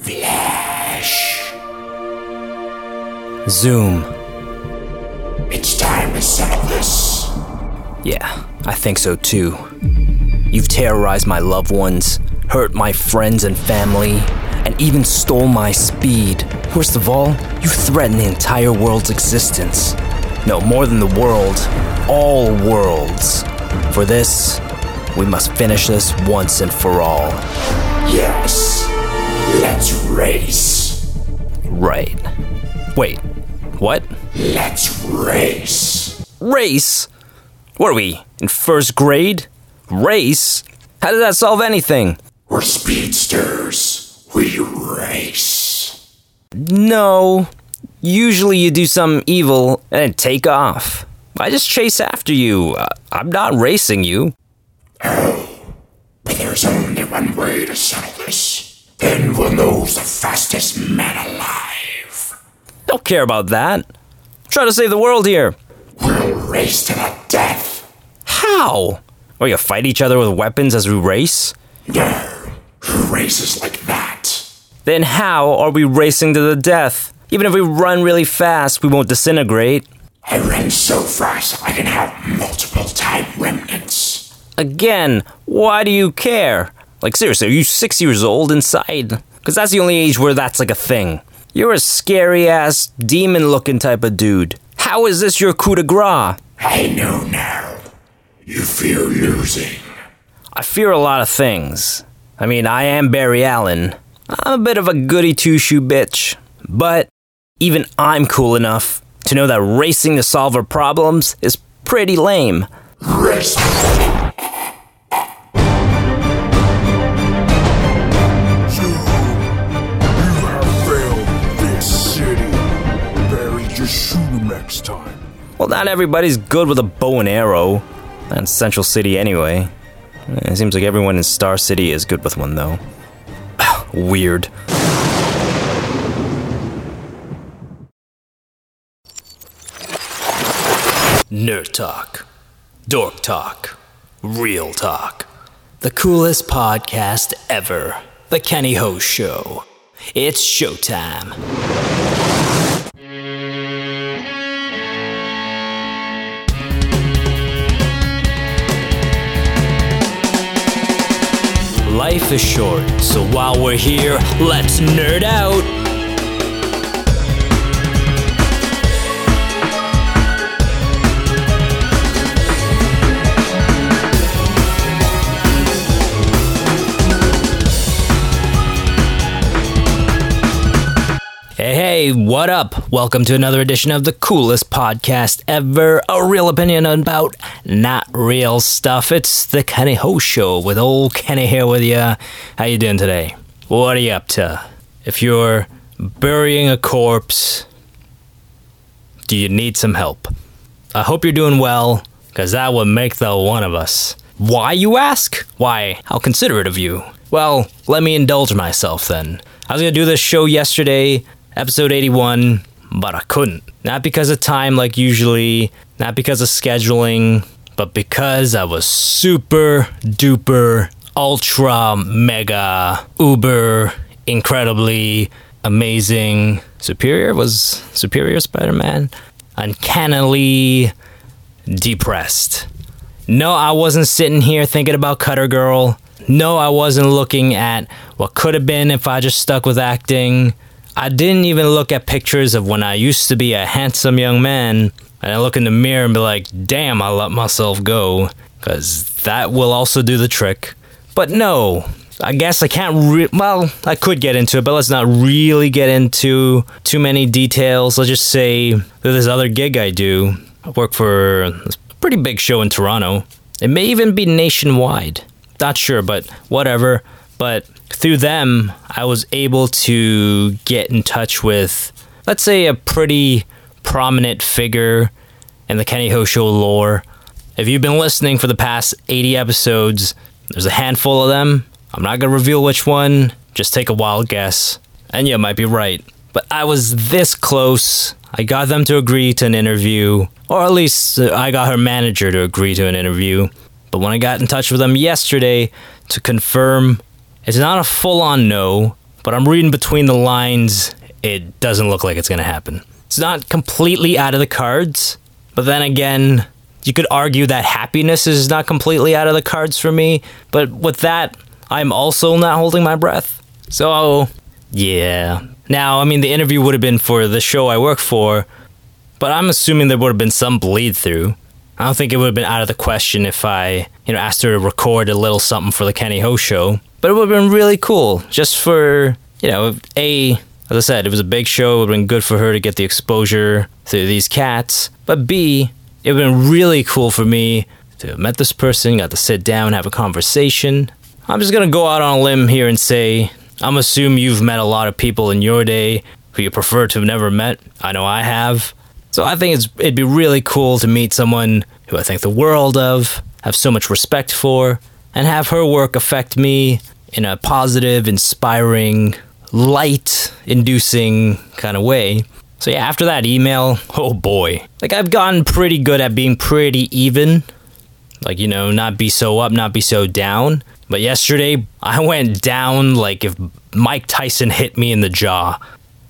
Flash. Zoom. It's time to settle this. Yeah, I think so too. You've terrorized my loved ones, hurt my friends and family, and even stole my speed. Worst of all, you threaten the entire world's existence. No, more than the world, all worlds. For this, we must finish this once and for all. Yes. Race. Right. Wait, what? Let's race. Race? What are we, in first grade? Race? How does that solve anything? We're speedsters. We race. No. Usually you do something evil and take off. I just chase after you. Uh, I'm not racing you. Oh, but there's only one way to settle. Then we'll know who's the fastest man alive. Don't care about that. Try to save the world here. We'll race to the death. How? Or you fight each other with weapons as we race? No, who races like that? Then how are we racing to the death? Even if we run really fast, we won't disintegrate. I run so fast I can have multiple time remnants. Again, why do you care? Like, seriously, are you six years old inside? Because that's the only age where that's like a thing. You're a scary ass, demon looking type of dude. How is this your coup de grace? I know now. You fear losing. I fear a lot of things. I mean, I am Barry Allen. I'm a bit of a goody two shoe bitch. But even I'm cool enough to know that racing to solve our problems is pretty lame. Race. Next time. Well, not everybody's good with a bow and arrow. That's Central City anyway. It seems like everyone in Star City is good with one, though. Weird. Nerd Talk. Dork Talk. Real Talk. The coolest podcast ever. The Kenny Ho Show. It's showtime. Life is short, so while we're here, let's nerd out. Hey, what up? Welcome to another edition of the coolest podcast ever. A real opinion about not real stuff. It's the Kenny Ho Show with old Kenny here with you. How you doing today? What are you up to? If you're burying a corpse, do you need some help? I hope you're doing well, because that would make the one of us. Why, you ask? Why, how considerate of you. Well, let me indulge myself then. I was gonna do this show yesterday, episode 81, but I couldn't. Not because of time like usually, not because of scheduling, but because I was super duper, ultra, mega, uber, incredibly amazing. Superior was Superior Spider Man? Uncannily depressed. No, I wasn't sitting here thinking about Cutter Girl. No, I wasn't looking at what could have been if I just stuck with acting. I didn't even look at pictures of when I used to be a handsome young man and I look in the mirror and be like, damn, I let myself go. Because that will also do the trick. But no, I guess I can't re- well, I could get into it, but let's not really get into too many details. Let's just say this other gig I do, I work for a pretty big show in Toronto. It may even be nationwide. Not sure, but whatever. But through them, I was able to get in touch with, let's say, a pretty prominent figure in the Kenny Ho Show lore. If you've been listening for the past 80 episodes, there's a handful of them. I'm not going to reveal which one, just take a wild guess. And you might be right. But I was this close. I got them to agree to an interview, or at least uh, I got her manager to agree to an interview. But when I got in touch with them yesterday to confirm, it's not a full on no, but I'm reading between the lines. It doesn't look like it's going to happen. It's not completely out of the cards, but then again, you could argue that happiness is not completely out of the cards for me. But with that, I'm also not holding my breath. So, yeah. Now, I mean, the interview would have been for the show I work for, but I'm assuming there would have been some bleed through. I don't think it would have been out of the question if I, you know, asked her to record a little something for the Kenny Ho show. But it would have been really cool just for, you know, A, as I said, it was a big show. It would have been good for her to get the exposure through these cats. But B, it would have been really cool for me to have met this person, got to sit down, have a conversation. I'm just gonna go out on a limb here and say, I'm assume you've met a lot of people in your day who you prefer to have never met. I know I have. So I think it's, it'd be really cool to meet someone who I think the world of, have so much respect for, and have her work affect me in a positive, inspiring, light inducing kind of way. So yeah, after that email, oh boy. Like I've gotten pretty good at being pretty even. Like, you know, not be so up, not be so down. But yesterday, I went down like if Mike Tyson hit me in the jaw.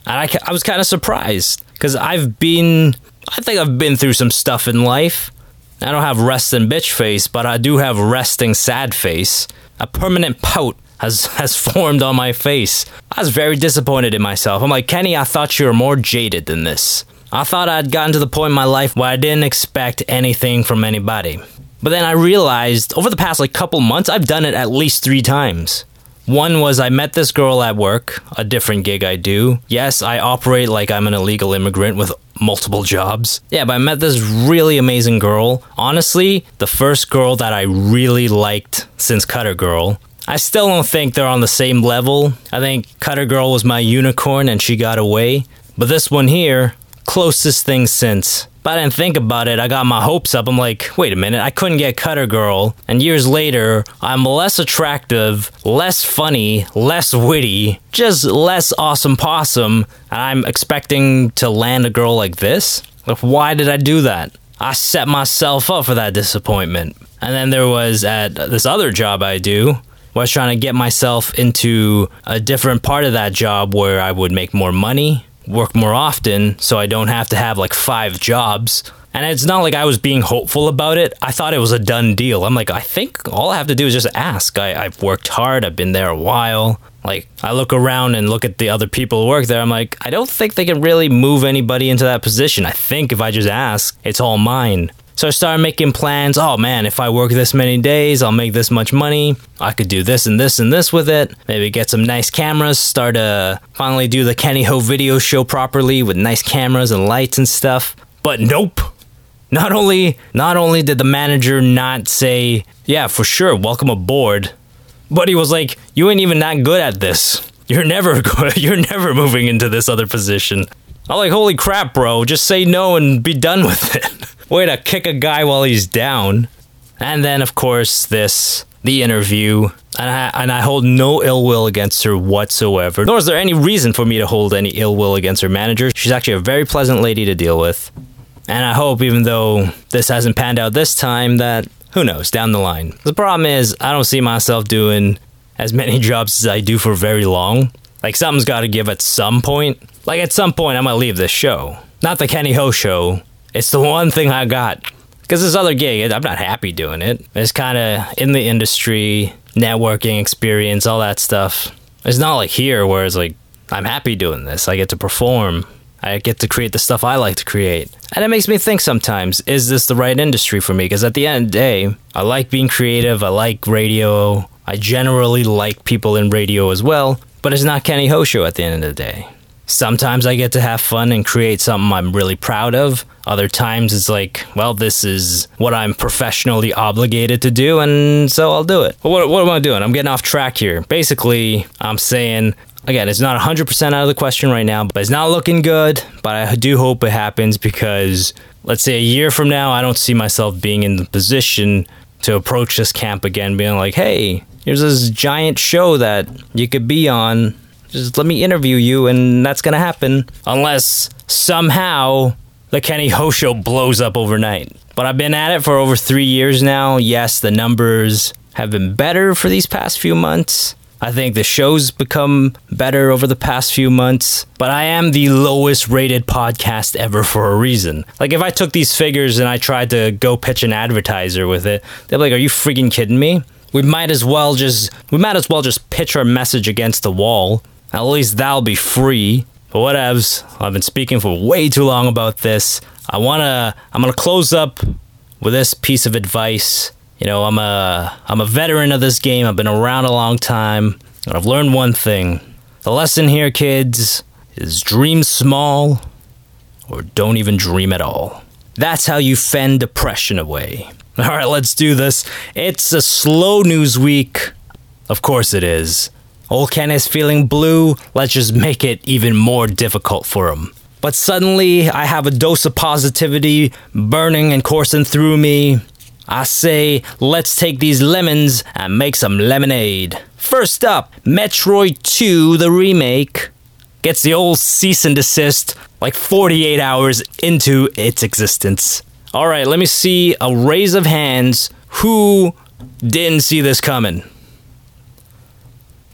And I, I was kind of surprised because I've been, I think I've been through some stuff in life. I don't have resting bitch face, but I do have resting sad face. A permanent pout has has formed on my face. I was very disappointed in myself. I'm like, Kenny, I thought you were more jaded than this. I thought I'd gotten to the point in my life where I didn't expect anything from anybody. But then I realized over the past like couple months, I've done it at least three times. One was I met this girl at work, a different gig I do. Yes, I operate like I'm an illegal immigrant with multiple jobs. Yeah, but I met this really amazing girl. Honestly, the first girl that I really liked since Cutter Girl. I still don't think they're on the same level. I think Cutter Girl was my unicorn and she got away. But this one here, closest thing since. But I didn't think about it. I got my hopes up. I'm like, wait a minute, I couldn't get Cutter Girl. And years later, I'm less attractive, less funny, less witty, just less awesome possum. And I'm expecting to land a girl like this? Like, why did I do that? I set myself up for that disappointment. And then there was at this other job I do, was trying to get myself into a different part of that job where I would make more money, work more often so I don't have to have like five jobs. And it's not like I was being hopeful about it. I thought it was a done deal. I'm like, I think all I have to do is just ask. I, I've worked hard, I've been there a while. Like, I look around and look at the other people who work there. I'm like, I don't think they can really move anybody into that position. I think if I just ask, it's all mine. So I started making plans. Oh man, if I work this many days, I'll make this much money. I could do this and this and this with it. Maybe get some nice cameras, start to finally do the Kenny Ho video show properly with nice cameras and lights and stuff. But nope. Not only not only did the manager not say, "Yeah, for sure, welcome aboard," but he was like, "You ain't even that good at this. You're never go- you're never moving into this other position." I'm like, "Holy crap, bro! Just say no and be done with it." Way to kick a guy while he's down. And then, of course, this the interview, and I, and I hold no ill will against her whatsoever. Nor is there any reason for me to hold any ill will against her manager. She's actually a very pleasant lady to deal with. And I hope, even though this hasn't panned out this time, that who knows down the line. The problem is, I don't see myself doing as many jobs as I do for very long. Like something's got to give at some point. Like at some point, I'm gonna leave this show, not the Kenny Ho show. It's the one thing I got. Because this other gig, I'm not happy doing it. It's kind of in the industry, networking experience, all that stuff. It's not like here where it's like, I'm happy doing this. I get to perform. I get to create the stuff I like to create. And it makes me think sometimes, is this the right industry for me? Because at the end of the day, I like being creative. I like radio. I generally like people in radio as well. But it's not Kenny Ho show at the end of the day. Sometimes I get to have fun and create something I'm really proud of. Other times it's like, well, this is what I'm professionally obligated to do, and so I'll do it. But what, what am I doing? I'm getting off track here. Basically, I'm saying, again, it's not 100% out of the question right now, but it's not looking good. But I do hope it happens because, let's say, a year from now, I don't see myself being in the position to approach this camp again, being like, hey, here's this giant show that you could be on just let me interview you, and that's gonna happen. Unless somehow the Kenny Ho show blows up overnight. But I've been at it for over three years now. Yes, the numbers have been better for these past few months. I think the show's become better over the past few months, but I am the lowest rated podcast ever for a reason. Like, if I took these figures and I tried to go pitch an advertiser with it, they'd be like, Are you freaking kidding me? We might as well just we might as well just pitch our message against the wall. At least that'll be free. But whatevs. I've been speaking for way too long about this. I wanna I'm gonna close up with this piece of advice. You know, I'm a I'm a veteran of this game. I've been around a long time, and I've learned one thing. The lesson here, kids, is dream small or don't even dream at all. That's how you fend depression away. All right, let's do this. It's a slow news week. Of course it is. Old Ken is feeling blue. Let's just make it even more difficult for him. But suddenly, I have a dose of positivity burning and coursing through me. I say, let's take these lemons and make some lemonade. First up, Metroid 2, the remake, gets the old cease and desist like 48 hours into its existence. All right, let me see a raise of hands. Who didn't see this coming?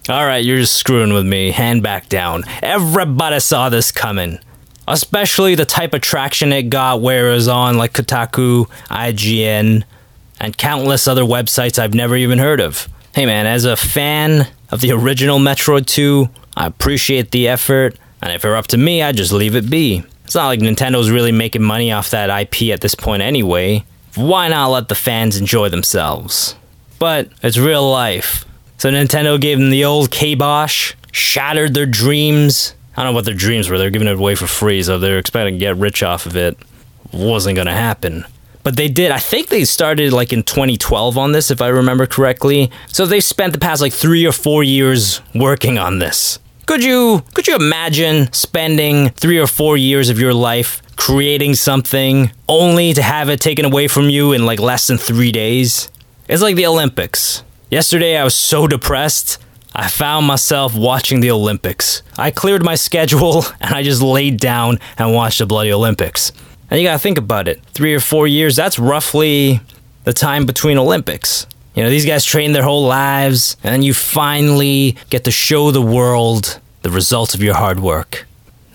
All right, you're just screwing with me. Hand back down. Everybody saw this coming. Especially the type of traction it got where it was on like Kotaku, IGN, and countless other websites I've never even heard of. Hey man, as a fan of the original Metroid 2, I appreciate the effort, and if it were up to me, I'd just leave it be. It's not like Nintendo's really making money off that IP at this point anyway. Why not let the fans enjoy themselves? But it's real life. So Nintendo gave them the old kibosh, shattered their dreams. I don't know what their dreams were. They're giving it away for free, so they're expecting to get rich off of it. Wasn't gonna happen. But they did. I think they started like in 2012 on this, if I remember correctly. So they spent the past like three or four years working on this. Could you could you imagine spending three or four years of your life creating something only to have it taken away from you in like less than three days? It's like the Olympics. Yesterday I was so depressed. I found myself watching the Olympics. I cleared my schedule and I just laid down and watched the bloody Olympics. And you gotta think about it. Three or four years, that's roughly the time between Olympics. You know, these guys train their whole lives, and you finally get to show the world the results of your hard work.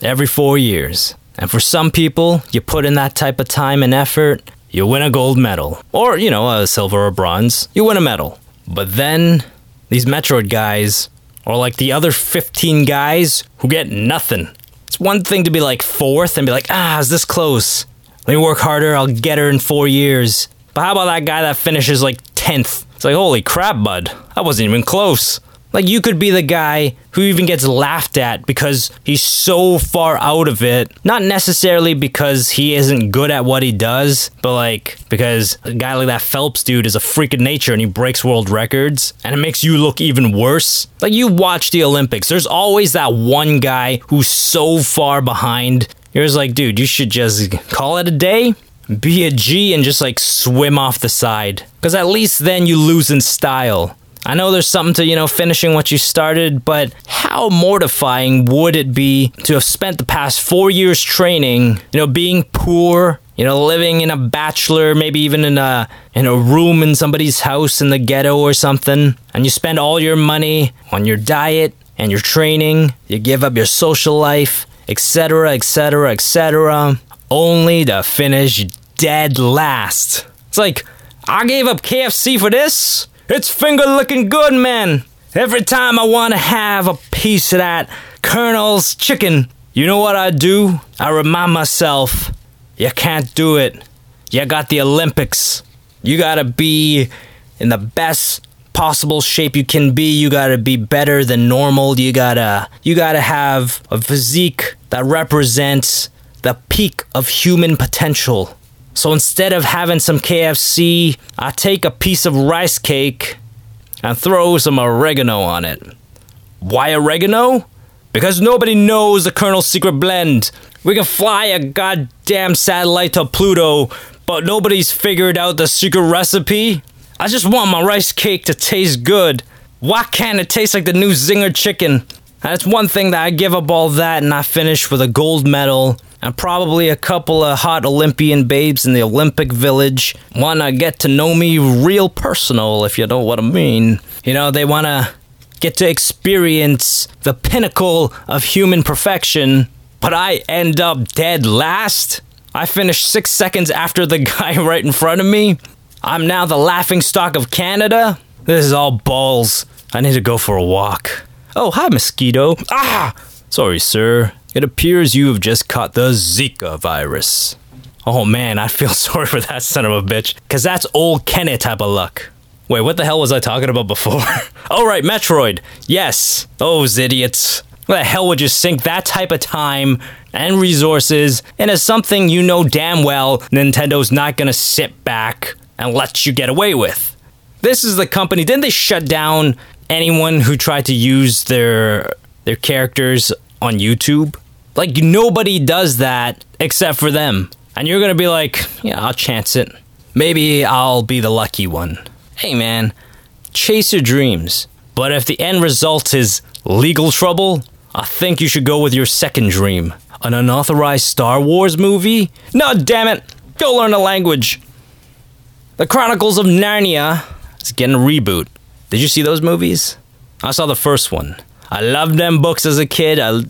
Every four years. And for some people, you put in that type of time and effort, you win a gold medal. Or, you know, a silver or bronze, you win a medal. But then, these Metroid guys are like the other 15 guys who get nothing. It's one thing to be like fourth and be like, ah, is this close? Let me work harder, I'll get her in four years. But how about that guy that finishes like 10th? It's like, holy crap, bud. I wasn't even close. Like, you could be the guy who even gets laughed at because he's so far out of it. Not necessarily because he isn't good at what he does, but like, because a guy like that Phelps dude is a freak of nature and he breaks world records, and it makes you look even worse. Like, you watch the Olympics, there's always that one guy who's so far behind. You're just like, dude, you should just call it a day be a G and just like swim off the side. Because at least then you lose in style. I know there's something to, you know, finishing what you started, but how mortifying would it be to have spent the past four years training, you know, being poor, you know, living in a bachelor, maybe even in a in a room in somebody's house in the ghetto or something, and you spend all your money on your diet and your training, you give up your social life, etc., etc., etc., only to finish dead last. It's like, I gave up KFC for this. It's finger looking good, man. Every time I want to have a piece of that Colonel's chicken, you know what I do? I remind myself, you can't do it. You got the Olympics. You gotta be in the best possible shape you can be. You gotta be better than normal. You gotta you gotta have a physique that represents the peak of human potential. So instead of having some KFC, I take a piece of rice cake and throw some oregano on it. Why oregano? Because nobody knows the Colonel's secret blend. We can fly a goddamn satellite to Pluto, but nobody's figured out the secret recipe. I just want my rice cake to taste good. Why can't it taste like the new Zinger chicken? That's one thing that I give up all that and I finish with a gold medal and probably a couple of hot Olympian babes in the Olympic Village wanna get to know me real personal, if you know what I mean. You know, they wanna get to experience the pinnacle of human perfection, but I end up dead last. I finish six seconds after the guy right in front of me. I'm now the laughing stock of Canada. This is all balls. I need to go for a walk. Oh, hi, mosquito. Ah! Sorry, sir. It appears you have just caught the Zika virus. Oh man, I feel sorry for that son of a bitch, because that's old Kenny type of luck. Wait, what the hell was I talking about before? oh, right, Metroid. Yes. Those idiots. What the hell would you sink that type of time and resources into something you know damn well Nintendo's not gonna sit back and let you get away with? This is the company. Didn't they shut down anyone who tried to use their their characters on YouTube? Like nobody does that except for them. And you're gonna be like, yeah, I'll chance it. Maybe I'll be the lucky one. Hey man, chase your dreams. But if the end result is legal trouble, I think you should go with your second dream. An unauthorized Star Wars movie? No, damn it! Go learn a language. The Chronicles of Narnia is getting a reboot. Did you see those movies? I saw the first one. I loved them books as a kid. I,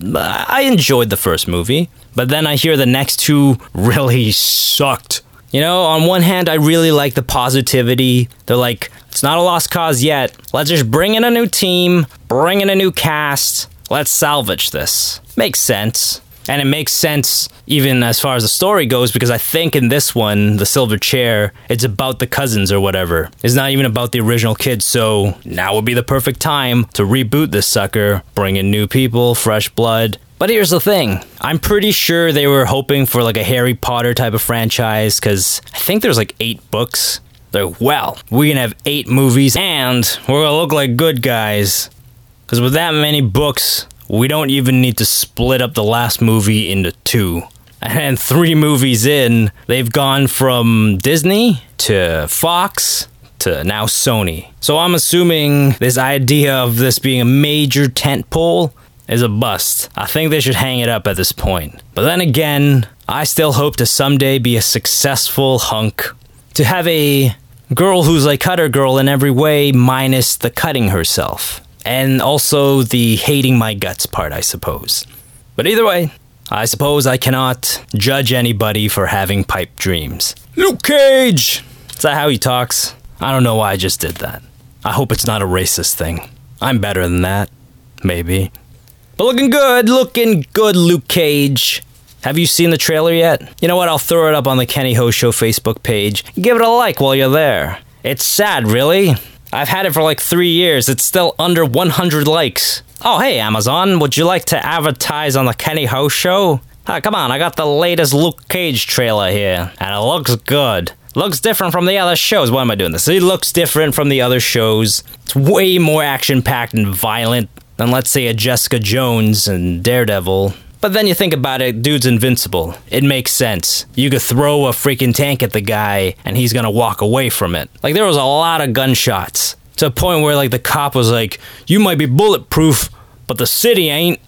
I enjoyed the first movie. But then I hear the next two really sucked. You know, on one hand, I really like the positivity. They're like, it's not a lost cause yet. Let's just bring in a new team, bring in a new cast. Let's salvage this. Makes sense. And it makes sense even as far as the story goes because I think in this one, The Silver Chair, it's about the cousins or whatever. It's not even about the original kids, so now would be the perfect time to reboot this sucker, bring in new people, fresh blood. But here's the thing I'm pretty sure they were hoping for like a Harry Potter type of franchise because I think there's like eight books. They're like, well, we can have eight movies and we're gonna look like good guys. Because with that many books, we don't even need to split up the last movie into two. And three movies in, they've gone from Disney to Fox to now Sony. So I'm assuming this idea of this being a major tentpole is a bust. I think they should hang it up at this point. But then again, I still hope to someday be a successful hunk. To have a girl who's like Cutter Girl in every way, minus the cutting herself and also the hating my guts part, I suppose. But either way, I suppose I cannot judge anybody for having pipe dreams. Luke Cage! Is that how he talks? I don't know why I just did that. I hope it's not a racist thing. I'm better than that. Maybe. But looking good, looking good, Luke Cage. Have you seen the trailer yet? You know what? I'll throw it up on the Kenny Ho Show Facebook page. Give it a like while you're there. It's sad, really. I've had it for like three years. It's still under 100 likes. Oh, hey, Amazon, would you like to advertise on the Kenny Ho Show? Ah, come on, I got the latest Luke Cage trailer here, and it looks good. Looks different from the other shows. Why am I doing this? It looks different from the other shows. It's way more action packed and violent than, let's say, a Jessica Jones and Daredevil. But then you think about it, dude's invincible. It makes sense. You could throw a freaking tank at the guy and he's gonna walk away from it. Like there was a lot of gunshots. To a point where like the cop was like, You might be bulletproof, but the city ain't.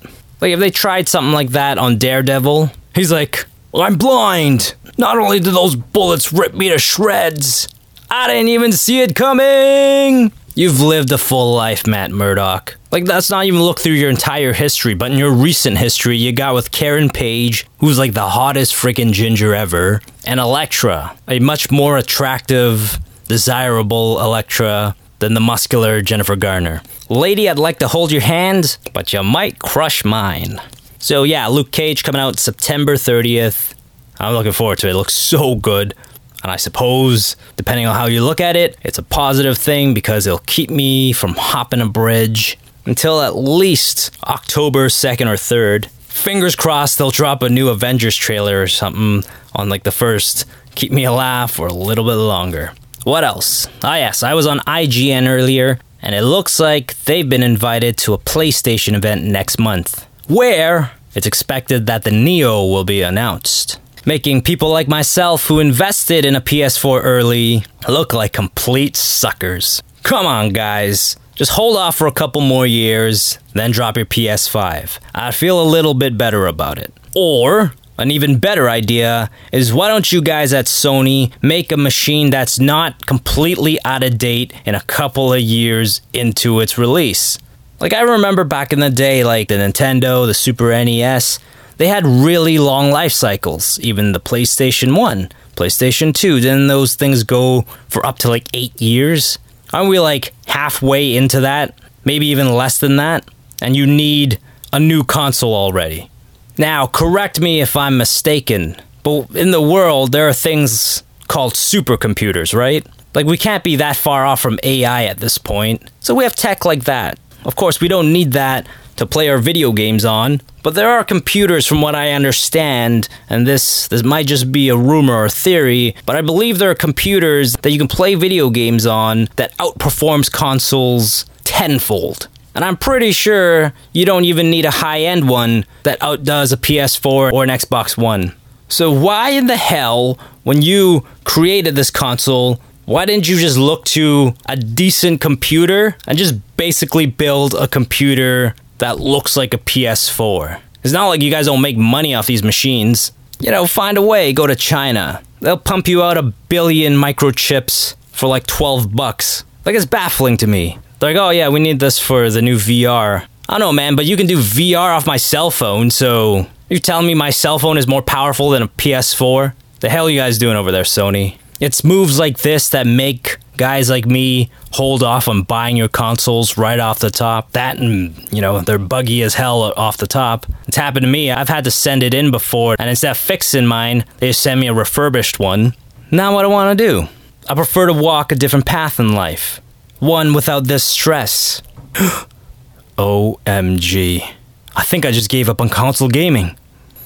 Like if they tried something like that on Daredevil, he's like, well, I'm blind. Not only did those bullets rip me to shreds, I didn't even see it coming. You've lived a full life, Matt Murdock. Like, that's not even look through your entire history, but in your recent history, you got with Karen Page, who's like the hottest freaking ginger ever, and Elektra, a much more attractive, desirable Elektra than the muscular Jennifer Garner. Lady, I'd like to hold your hand, but you might crush mine. So, yeah, Luke Cage coming out September 30th. I'm looking forward to it. It looks so good. And I suppose, depending on how you look at it, it's a positive thing because it'll keep me from hopping a bridge until at least October 2nd or 3rd. Fingers crossed they'll drop a new Avengers trailer or something on like the first. Keep me alive for a little bit longer. What else? Ah, yes, I was on IGN earlier, and it looks like they've been invited to a PlayStation event next month, where it's expected that the Neo will be announced making people like myself who invested in a PS4 early look like complete suckers. Come on, guys. Just hold off for a couple more years, then drop your PS5. I feel a little bit better about it. Or, an even better idea is why don't you guys at Sony make a machine that's not completely out of date in a couple of years into its release? Like I remember back in the day, like the Nintendo, the Super NES, they had really long life cycles. Even the PlayStation 1, PlayStation 2, didn't those things go for up to like eight years? Aren't we like halfway into that? Maybe even less than that? And you need a new console already. Now, correct me if I'm mistaken, but in the world, there are things called supercomputers, right? Like, we can't be that far off from AI at this point. So we have tech like that. Of course, we don't need that to play our video games on, but there are computers from what I understand, and this this might just be a rumor or theory, but I believe there are computers that you can play video games on that outperforms consoles tenfold. And I'm pretty sure you don't even need a high end one that outdoes a PS4 or an Xbox One. So, why in the hell, when you created this console, why didn't you just look to a decent computer and just basically build a computer that looks like a PS4? It's not like you guys don't make money off these machines. You know, find a way, go to China. They'll pump you out a billion microchips for like 12 bucks. Like, it's baffling to me. They're like, oh yeah, we need this for the new VR. I don't know, man, but you can do VR off my cell phone, so you're telling me my cell phone is more powerful than a PS4? The hell are you guys doing over there, Sony? It's moves like this that make guys like me hold off on buying your consoles right off the top. That and, you know, they're buggy as hell off the top. It's happened to me. I've had to send it in before, and instead of fixing mine, they just send me a refurbished one. Now, what do I want to do? I prefer to walk a different path in life. One without this stress. OMG. I think I just gave up on console gaming.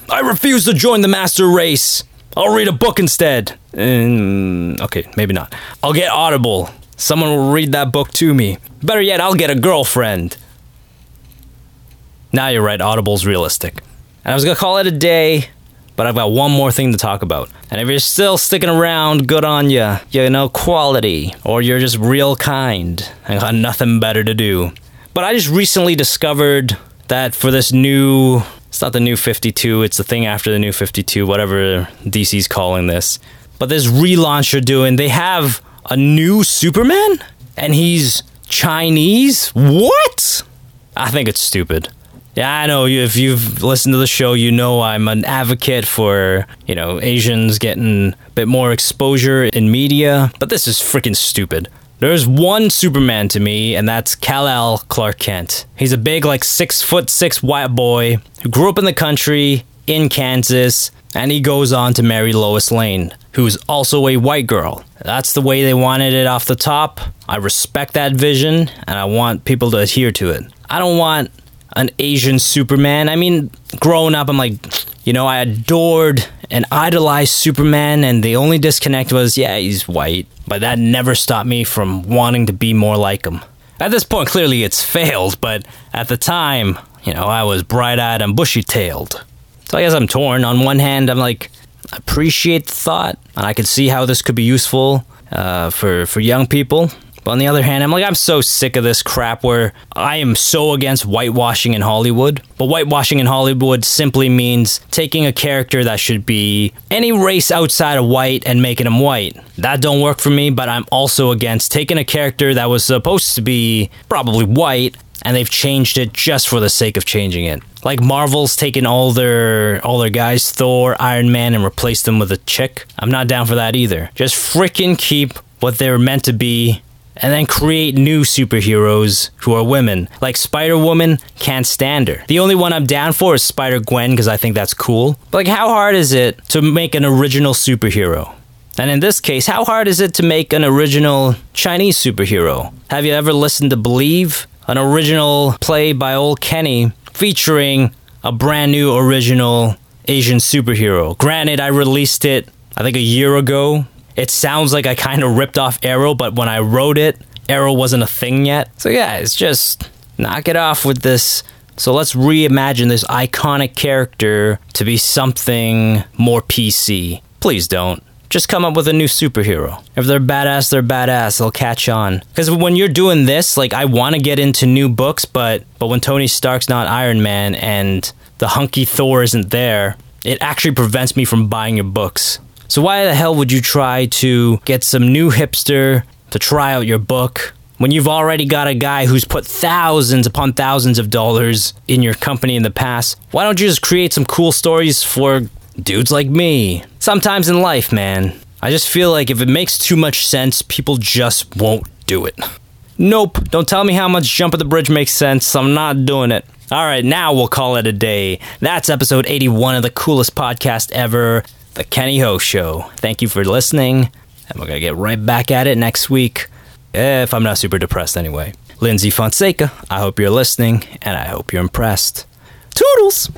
I refuse to join the master race. I'll read a book instead. Mm, okay, maybe not. I'll get Audible. Someone will read that book to me. Better yet, I'll get a girlfriend. Now you're right, Audible's realistic. And I was gonna call it a day, but I've got one more thing to talk about. And if you're still sticking around, good on ya. You know, quality. Or you're just real kind. I got nothing better to do. But I just recently discovered that for this new. It's not the new 52, it's the thing after the new 52, whatever DC's calling this. But this relaunch they're doing, they have a new Superman? And he's Chinese? What? I think it's stupid. Yeah, I know. If you've listened to the show, you know I'm an advocate for, you know, Asians getting a bit more exposure in media, but this is freaking stupid. There's one Superman to me, and that's Kal-El Clark Kent. He's a big, like, six foot six white boy who grew up in the country in Kansas, and he goes on to marry Lois Lane, who's also a white girl. That's the way they wanted it off the top. I respect that vision, and I want people to adhere to it. I don't want an Asian Superman. I mean, growing up, I'm like, you know, I adored and idolized Superman, and the only disconnect was, yeah, he's white. But that never stopped me from wanting to be more like him. At this point, clearly it's failed, but at the time, you know, I was bright eyed and bushy tailed. So I guess I'm torn. On one hand, I'm like, I appreciate the thought, and I can see how this could be useful uh, for, for young people. But on the other hand, I'm like, I'm so sick of this crap where I am so against whitewashing in Hollywood. But whitewashing in Hollywood simply means taking a character that should be any race outside of white and making him white. That don't work for me, but I'm also against taking a character that was supposed to be probably white and they've changed it just for the sake of changing it. Like Marvel's taken all their all their guys, Thor, Iron Man, and replaced them with a chick. I'm not down for that either. Just freaking keep what they're meant to be and then create new superheroes who are women. Like Spider Woman, can't stand her. The only one I'm down for is Spider Gwen because I think that's cool. But like, how hard is it to make an original superhero? And in this case, how hard is it to make an original Chinese superhero? Have you ever listened to Believe? An original play by old Kenny featuring a brand new original Asian superhero. Granted, I released it, I think, a year ago, it sounds like I kind of ripped off Arrow, but when I wrote it, Arrow wasn't a thing yet. So yeah, it's just knock it off with this. So let's reimagine this iconic character to be something more PC. Please don't. Just come up with a new superhero. If they're badass, they're badass. They'll catch on. Because when you're doing this, like I want to get into new books, but but when Tony Stark's not Iron Man and the hunky Thor isn't there, it actually prevents me from buying your books. So why the hell would you try to get some new hipster to try out your book When you've already got a guy who's put thousands upon thousands of dollars in your company in the past, why don't you just create some cool stories for dudes like me? Sometimes in life, man, I just feel like if it makes too much sense, people just won't do it. Nope, don't tell me how much Jump at the Bridge makes sense. I'm not doing it. All right, now we'll call it a day. That's episode 81 of the coolest podcast ever, The Kenny Ho Show. Thank you for listening, and we're going to get right back at it next week. If I'm not super depressed anyway. Lyndsy Fonseca, I hope you're listening, and I hope you're impressed. Toodles!